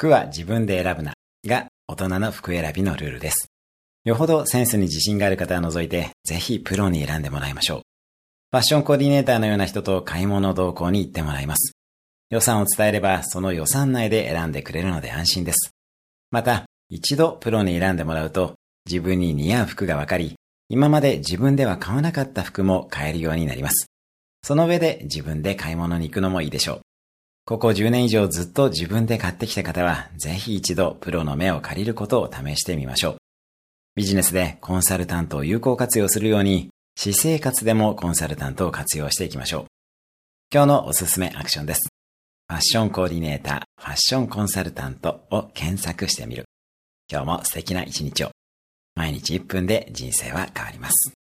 服は自分で選ぶなが大人の服選びのルールです。よほどセンスに自信がある方は除いて、ぜひプロに選んでもらいましょう。ファッションコーディネーターのような人と買い物同行に行ってもらいます。予算を伝えれば、その予算内で選んでくれるので安心です。また、一度プロに選んでもらうと、自分に似合う服がわかり、今まで自分では買わなかった服も買えるようになります。その上で自分で買い物に行くのもいいでしょう。ここ10年以上ずっと自分で買ってきた方は、ぜひ一度プロの目を借りることを試してみましょう。ビジネスでコンサルタントを有効活用するように、私生活でもコンサルタントを活用していきましょう。今日のおすすめアクションです。ファッションコーディネーター、ファッションコンサルタントを検索してみる。今日も素敵な一日を。毎日1分で人生は変わります。